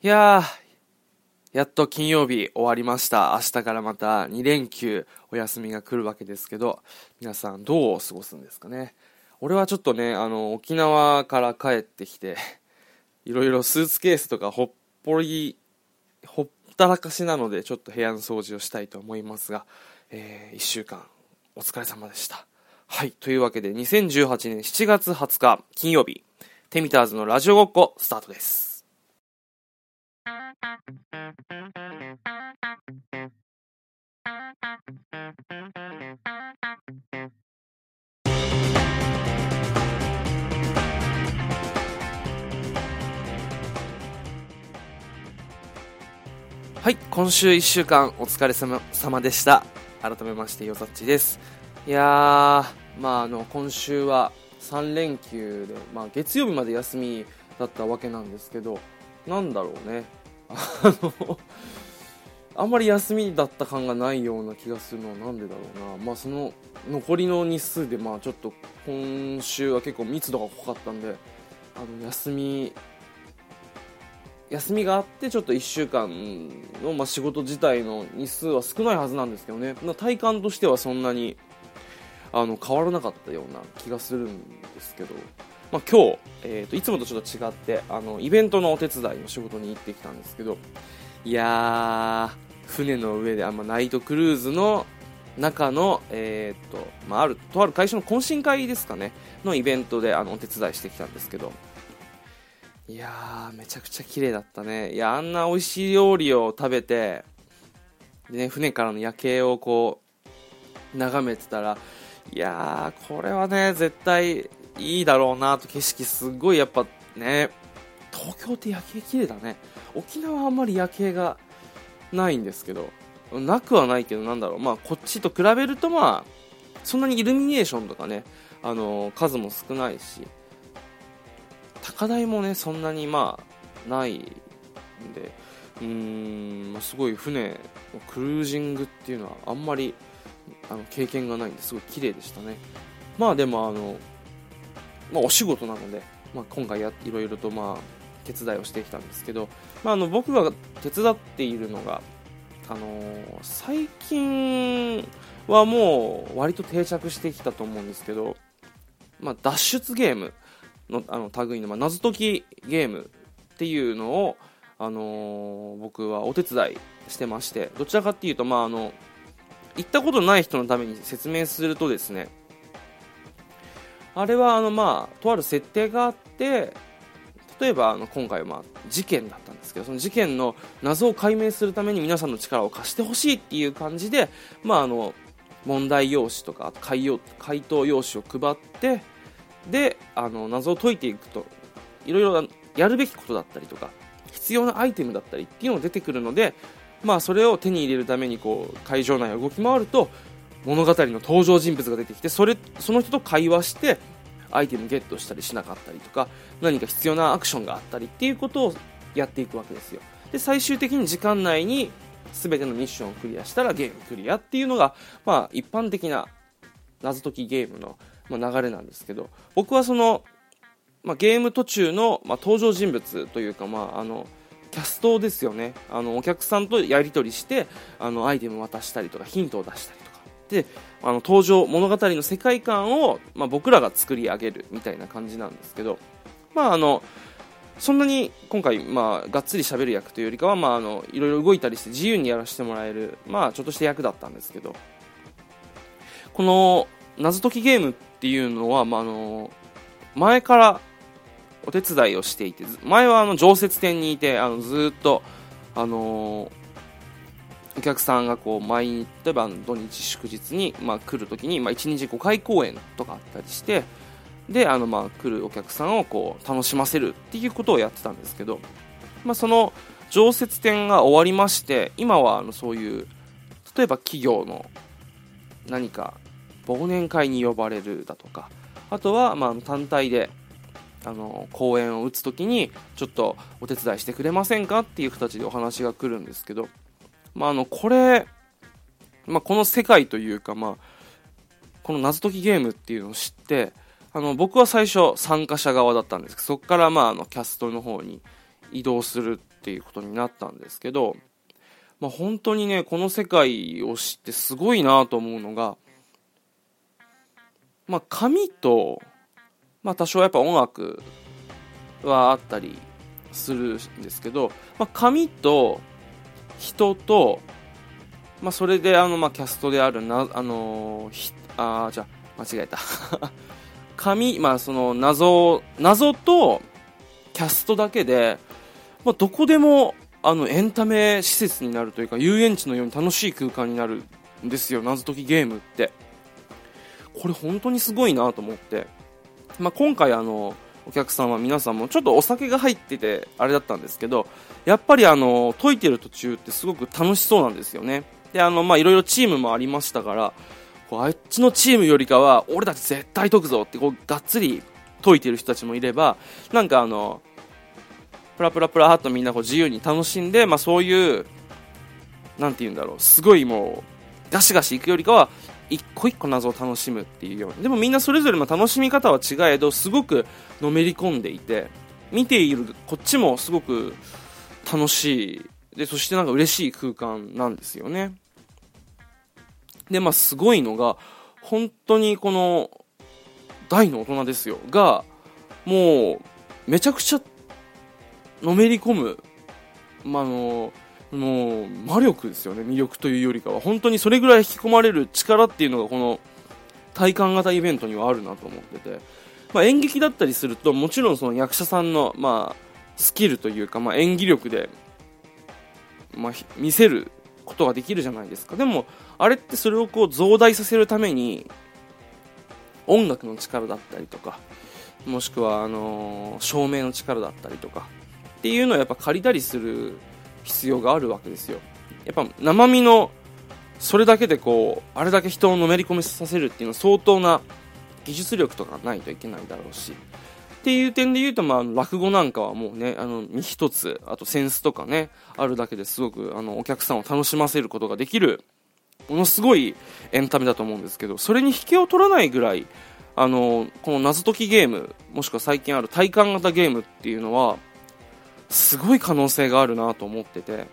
いやー、やっと金曜日終わりました。明日からまた2連休お休みが来るわけですけど、皆さんどう過ごすんですかね？俺はちょっとね、あの、沖縄から帰ってきて、いろいろスーツケースとかほっぽり、ほったらかしなので、ちょっと部屋の掃除をしたいと思いますが、えー、1週間お疲れ様でした。はい。というわけで、2018年7月20日金曜日、テミターズのラジオごっこスタートです。はい、今週1週間お疲れ様でした。改めまして、よざっちです。いやー、まあ、あの、今週は3連休で、まあ、月曜日まで休みだったわけなんですけど、なんだろうね。あの、あんまり休みだった感がないような気がするのはなんでだろうな。まあ、その、残りの日数で、まあ、ちょっと今週は結構密度が濃かったんで、あの、休み、休みがあってちょっと1週間の、まあ、仕事自体の日数は少ないはずなんですけどねま体感としてはそんなにあの変わらなかったような気がするんですけど、まあ、今日、えーと、いつもとちょっと違ってあのイベントのお手伝いの仕事に行ってきたんですけどいやー船の上であん、ま、ナイトクルーズの中の、えーとまあ、あるとある会社の懇親会ですかねのイベントであのお手伝いしてきたんですけどいやー、めちゃくちゃ綺麗だったね。いや、あんな美味しい料理を食べて、でね、船からの夜景をこう、眺めてたら、いやー、これはね、絶対いいだろうなと、景色すごいやっぱね、東京って夜景綺麗だね。沖縄はあんまり夜景がないんですけど、なくはないけど、なんだろう、まあ、こっちと比べるとまあ、そんなにイルミネーションとかね、あのー、数も少ないし、高台もねそんなにまあないんで。うーん、まあ、すごい船のクルージングっていうのはあんまりあの経験がないんですごい綺麗でしたね。まあでもあの、まあ、お仕事なので、まあ、今回やいろいろとまあ手伝いをしてきたんですけど、まあ、あの僕が手伝っているのがあのー、最近はもう割と定着してきたと思うんですけど、まあ、脱出ゲームのあの類の、まあ、謎解きゲームっていうのを、あのー、僕はお手伝いしてましてどちらかっていうと、まあ、あの行ったことない人のために説明するとですねあれはあの、まあ、とある設定があって例えばあの今回はまあ事件だったんですけどその事件の謎を解明するために皆さんの力を貸してほしいっていう感じで、まあ、あの問題用紙とか回答用紙を配ってであの謎を解いていくといろいろやるべきことだったりとか必要なアイテムだったりっていうのが出てくるので、まあ、それを手に入れるためにこう会場内を動き回ると物語の登場人物が出てきてそれその人と会話してアイテムゲットしたりしなかったりとか何か必要なアクションがあったりっていうことをやっていくわけですよ。で最終的に時間内に全てのミッションをクリアしたらゲームクリアっていうのが、まあ、一般的な謎解きゲームのま、流れなんですけど僕はその、まあ、ゲーム途中の、まあ、登場人物というか、まあ、あのキャストですよね。あのお客さんとやり取りしてあのアイテムを渡したりとかヒントを出したりとか。であの登場物語の世界観を、まあ、僕らが作り上げるみたいな感じなんですけど、まあ、あのそんなに今回、まあ、がっつり喋る役というよりかは、まあ、あのいろいろ動いたりして自由にやらせてもらえる、まあ、ちょっとした役だったんですけどこの謎解きゲームっていうのは、まあ、あの前からお手伝いをしていて前はあの常設店にいてあのずっと、あのお客さんがこう毎日例えば土日祝日に、まあ、来るときに、まあ、1日5回公演とかあったりしてであの、まあ、来るお客さんをこう楽しませるっていうことをやってたんですけど、まあ、その常設店が終わりまして今はあのそういう例えば企業の何か忘年会に呼ばれるだとかあとは、まあ、単体であの公演を打つ時にちょっとお手伝いしてくれませんかっていう形でお話が来るんですけど、まあ、あのこれ、まあ、この世界というか、まあ、この謎解きゲームっていうのを知ってあの僕は最初参加者側だったんですけどそこからまああのキャストの方に移動するっていうことになったんですけど、まあ、本当にねこの世界を知ってすごいなと思うのが、まあ、紙と、まあ、多少やっぱ音楽はあったりするんですけど、まあ、紙と人と、まあ、それであの、まあ、キャストであるな、あのー、あじゃ間違えた。紙、まあ、その謎謎とキャストだけで、まあ、どこでもあのエンタメ施設になるというか遊園地のように楽しい空間になるんですよ。謎解きゲームって。これ本当にすごいなと思って、まあ、今回あのお客さんは皆さんもちょっとお酒が入っててあれだったんですけどやっぱりあの解いてる途中ってすごく楽しそうなんですよね。であのまあいろいろチームもありましたからこうあっちのチームよりかは俺たち絶対解くぞってこうがっつり解いてる人たちもいればなんかあのプラプラプラっとみんなこう自由に楽しんで、まあ、そういうなんて言うんだろうすごいもうガシガシいくよりかは一個一個謎を楽しむっていうようにでもみんなそれぞれの楽しみ方は違えどすごくのめり込んでいて見ているこっちもすごく楽しい。でそしてなんか嬉しい空間なんですよね。で、まあ、すごいのが、本当にこの、大の大人ですよ、が、もう、めちゃくちゃ、のめり込む、まあ、の、もう、魔力ですよね、魅力というよりかは。本当にそれぐらい引き込まれる力っていうのが、この、体感型イベントにはあるなと思ってて。まあ、演劇だったりすると、もちろんその役者さんの、まあ、スキルというか、まあ、演技力で、まあ、見せることができるじゃないですかでもあれってそれをこう増大させるために音楽の力だったりとかもしくはあの、照明の力だったりとかっていうのをやっぱ借りたりする必要があるわけですよ。やっぱ生身のそれだけでこうあれだけ人をのめり込みさせるっていうのは相当な技術力とかないといけないだろうし。っていう点で言うと、まあ、落語なんかはもうね、あの、身一つ、あとセンスとかね、あるだけですごく、あの、お客さんを楽しませることができる、ものすごいエンタメだと思うんですけど、それに引けを取らないぐらい、あの、この謎解きゲーム、もしくは最近ある体感型ゲームっていうのは、すごい可能性があるなと思ってて、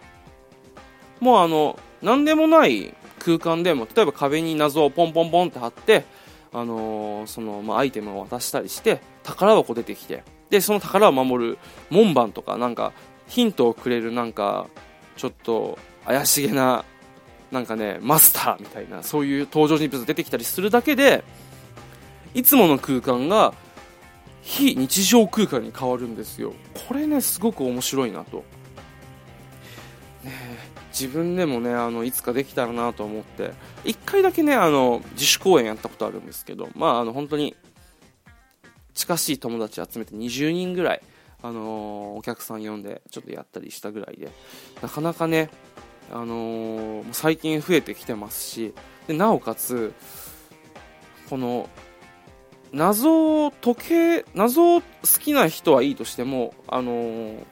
もうあの、なんでもない空間でも、例えば壁に謎をポンポンポンって貼って、あのー、その、まあ、アイテムを渡したりして、宝箱出てきて、で、その宝を守る門番とか、なんか、ヒントをくれるなんか、ちょっと怪しげな、なんかね、マスターみたいな、そういう登場人物が出てきたりするだけで、いつもの空間が、非日常空間に変わるんですよ。これね、すごく面白いなと。ね自分でもねあのいつかできたらなと思って1回だけねあの自主公演やったことあるんですけどまああの本当に近しい友達集めて20人ぐらい、あの、お客さん呼んでちょっとやったりしたぐらいでなかなかね、あの、最近増えてきてますしでなおかつこの謎を解け謎を好きな人はいいとしても、あのー、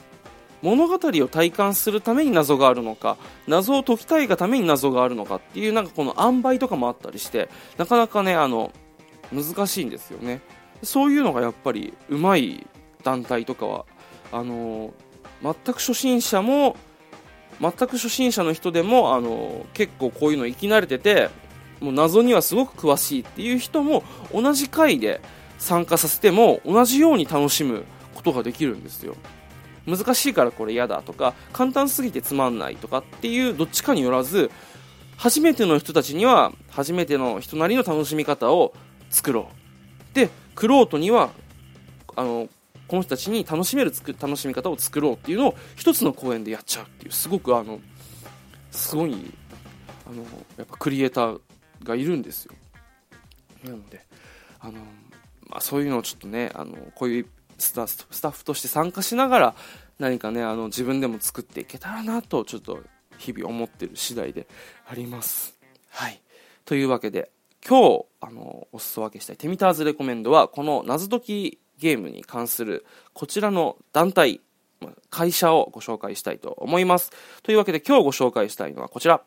物語を体感するために謎があるのか謎を解きたいがために謎があるのかっていうなんかこの塩梅とかもあったりしてなかなかねあの難しいんですよね。そういうのがやっぱりうまい団体とかはあの全く初心者も全く初心者の人でもあの結構こういうの生き慣れててもう謎にはすごく詳しいっていう人も同じ回で参加させても同じように楽しむことができるんですよ。難しいからこれ嫌だとか簡単すぎてつまんないとかっていうどっちかによらず初めての人たちには初めての人なりの楽しみ方を作ろう。でクロートにはあのこの人たちに楽しめる楽しみ方を作ろうっていうのを一つの公演でやっちゃうっていうすごくあのすごいあのやっぱクリエイターがいるんですよ。なのであの、まあ、そういうのをちょっとねあのこういうスタッフとして参加しながら何かねあの自分でも作っていけたらなとちょっと日々思ってる次第であります。はい。というわけで今日あのお裾分けしたいテミターズレコメンドはこの謎解きゲームに関するこちらの団体会社をご紹介したいと思います。というわけで今日ご紹介したいのはこちら。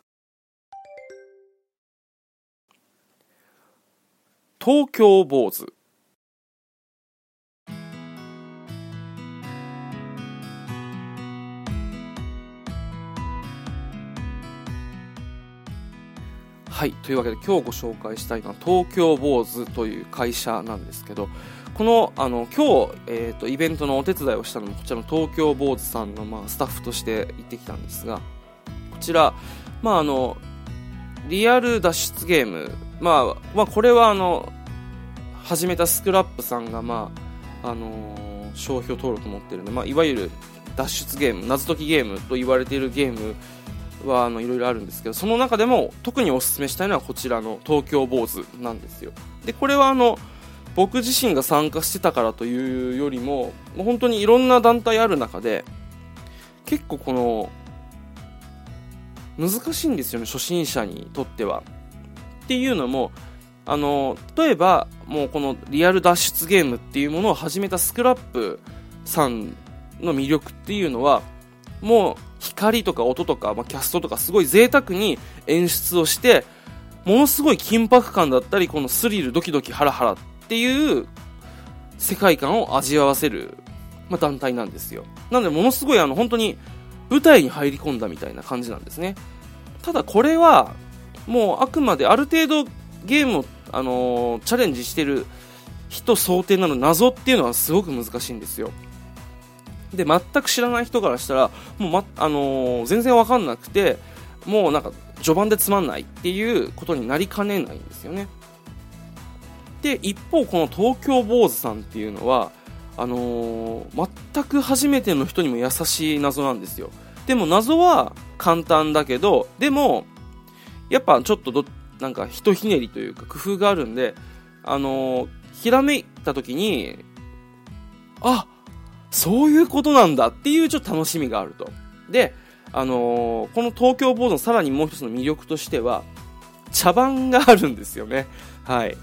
東京坊主。はいというわけで今日ご紹介したいのは東京坊主という会社なんですけどこのあの今日、えーと、とイベントのお手伝いをしたのもこちらの東京坊主さんの、まあ、スタッフとして行ってきたんですがこちら、まあ、あのリアル脱出ゲーム、まあ、まあ、これはあの始めたスクラップさんが、まああのー、商標登録持ってるんで、まあ、いわゆる脱出ゲーム謎解きゲームと言われているゲームはあのいろいろあるんですけどその中でも特におすすめしたいのはこちらの東京坊主なんですよ。でこれはあの僕自身が参加してたからというよりも本当にいろんな団体ある中で結構この難しいんですよね初心者にとっては。っていうのもあの例えばもうこのリアル脱出ゲームっていうものを始めたスクラップさんの魅力っていうのはもう光とか音とか、まあ、キャストとかすごい贅沢に演出をしてものすごい緊迫感だったりこのスリルドキドキハラハラっていう世界観を味わわせる、まあ、団体なんですよ。なのでものすごいあの本当に舞台に入り込んだみたいな感じなんですね。ただこれはもうあくまである程度ゲームを、あのー、チャレンジしてる人想定なの謎っていうのはすごく難しいんですよ。で全く知らない人からしたらもう、まあのー、全然分かんなくてもうなんか序盤でつまんないっていうことになりかねないんですよね。で一方この東京坊主さんっていうのはあのー、全く初めての人にも優しい謎なんですよ。でも謎は簡単だけどでもやっぱちょっとどなんかひとひねりというか工夫があるんであのー、ひらめいた時にあそういうことなんだっていうちょっと楽しみがあると。で、あのー、この東京ボードのさらにもう一つの魅力としては、茶番があるんですよね。はい。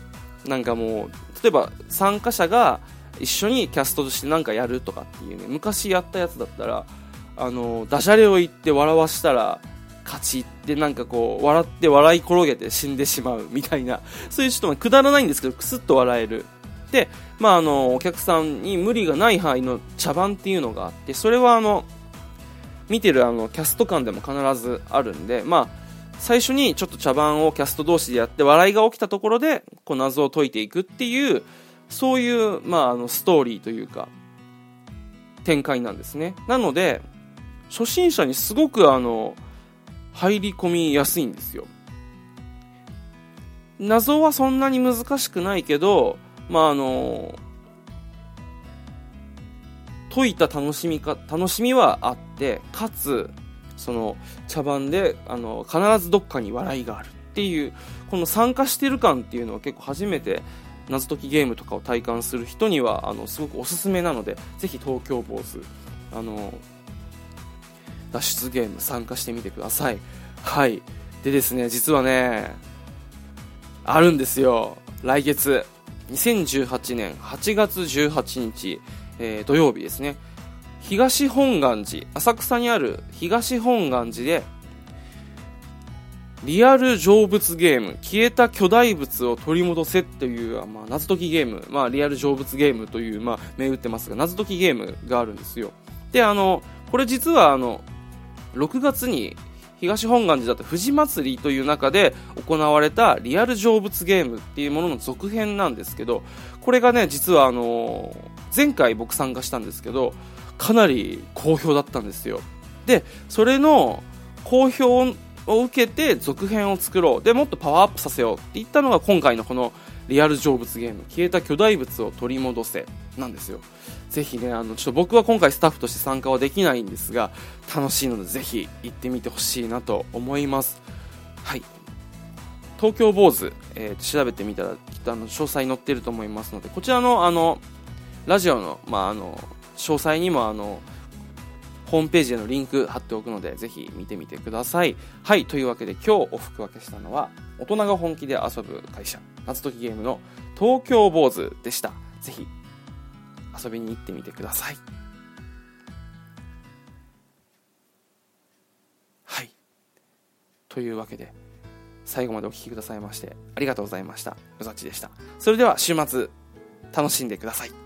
なんかもう、例えば参加者が一緒にキャストとして何かやるとかっていうね、昔やったやつだったら、あのー、ダジャレを言って笑わしたら、勝ちってなんかこう、笑って笑い転げて死んでしまうみたいな、そういうちょっとくだらないんですけど、くすっと笑える。で、まあ、あのお客さんに無理がない範囲の茶番っていうのがあってそれはあの見てるあのキャスト間でも必ずあるんで、まあ、最初にちょっと茶番をキャスト同士でやって笑いが起きたところでこう謎を解いていくっていうそういう、まあ、あのストーリーというか展開なんですねなので初心者にすごくあの入り込みやすいんですよ。謎はそんなに難しくないけどまああの解いた楽しみか楽しみはあってかつその茶番であの必ずどっかに笑いがあるっていうこの参加してる感っていうのは結構初めて謎解きゲームとかを体感する人にはあのすごくおすすめなのでぜひ東京坊主あの脱出ゲーム参加してみてください。はい。でですね実はねあるんですよ。来月2018年8月18日、えー、土曜日ですね。東本願寺浅草にある東本願寺でリアル成仏ゲーム消えた巨大物を取り戻せという、まあ、謎解きゲーム、まあ、リアル成仏ゲームという、まあ、銘打ってますが謎解きゲームがあるんですよ。であのこれ実はあの6月に東本願寺だと富士祭りという中で行われたリアル成仏ゲームっていうものの続編なんですけどこれがね実はあの前回僕参加したんですけどかなり好評だったんですよ。でそれの好評を受けて続編を作ろう。でもっとパワーアップさせようって言ったのが今回のこのリアル成仏ゲーム消えた巨大物を取り戻せなんですよぜひね、あの、ちょっと僕は今回スタッフとして参加はできないんですが、楽しいのでぜひ行ってみてほしいなと思います。はい。東京坊主、えー、調べてみたら、きっとあの、詳細載ってると思いますので、こちらのあの、ラジオの、まあ、あの、詳細にもあの、ホームページへのリンク貼っておくので、ぜひ見てみてください。はい、というわけで今日お服分けしたのは、大人が本気で遊ぶ会社、夏時ゲームの東京坊主でした。ぜひ遊びに行ってみてください。はい。というわけで最後までお聴きくださいましてありがとうございました。よざちでした。それでは週末楽しんでください。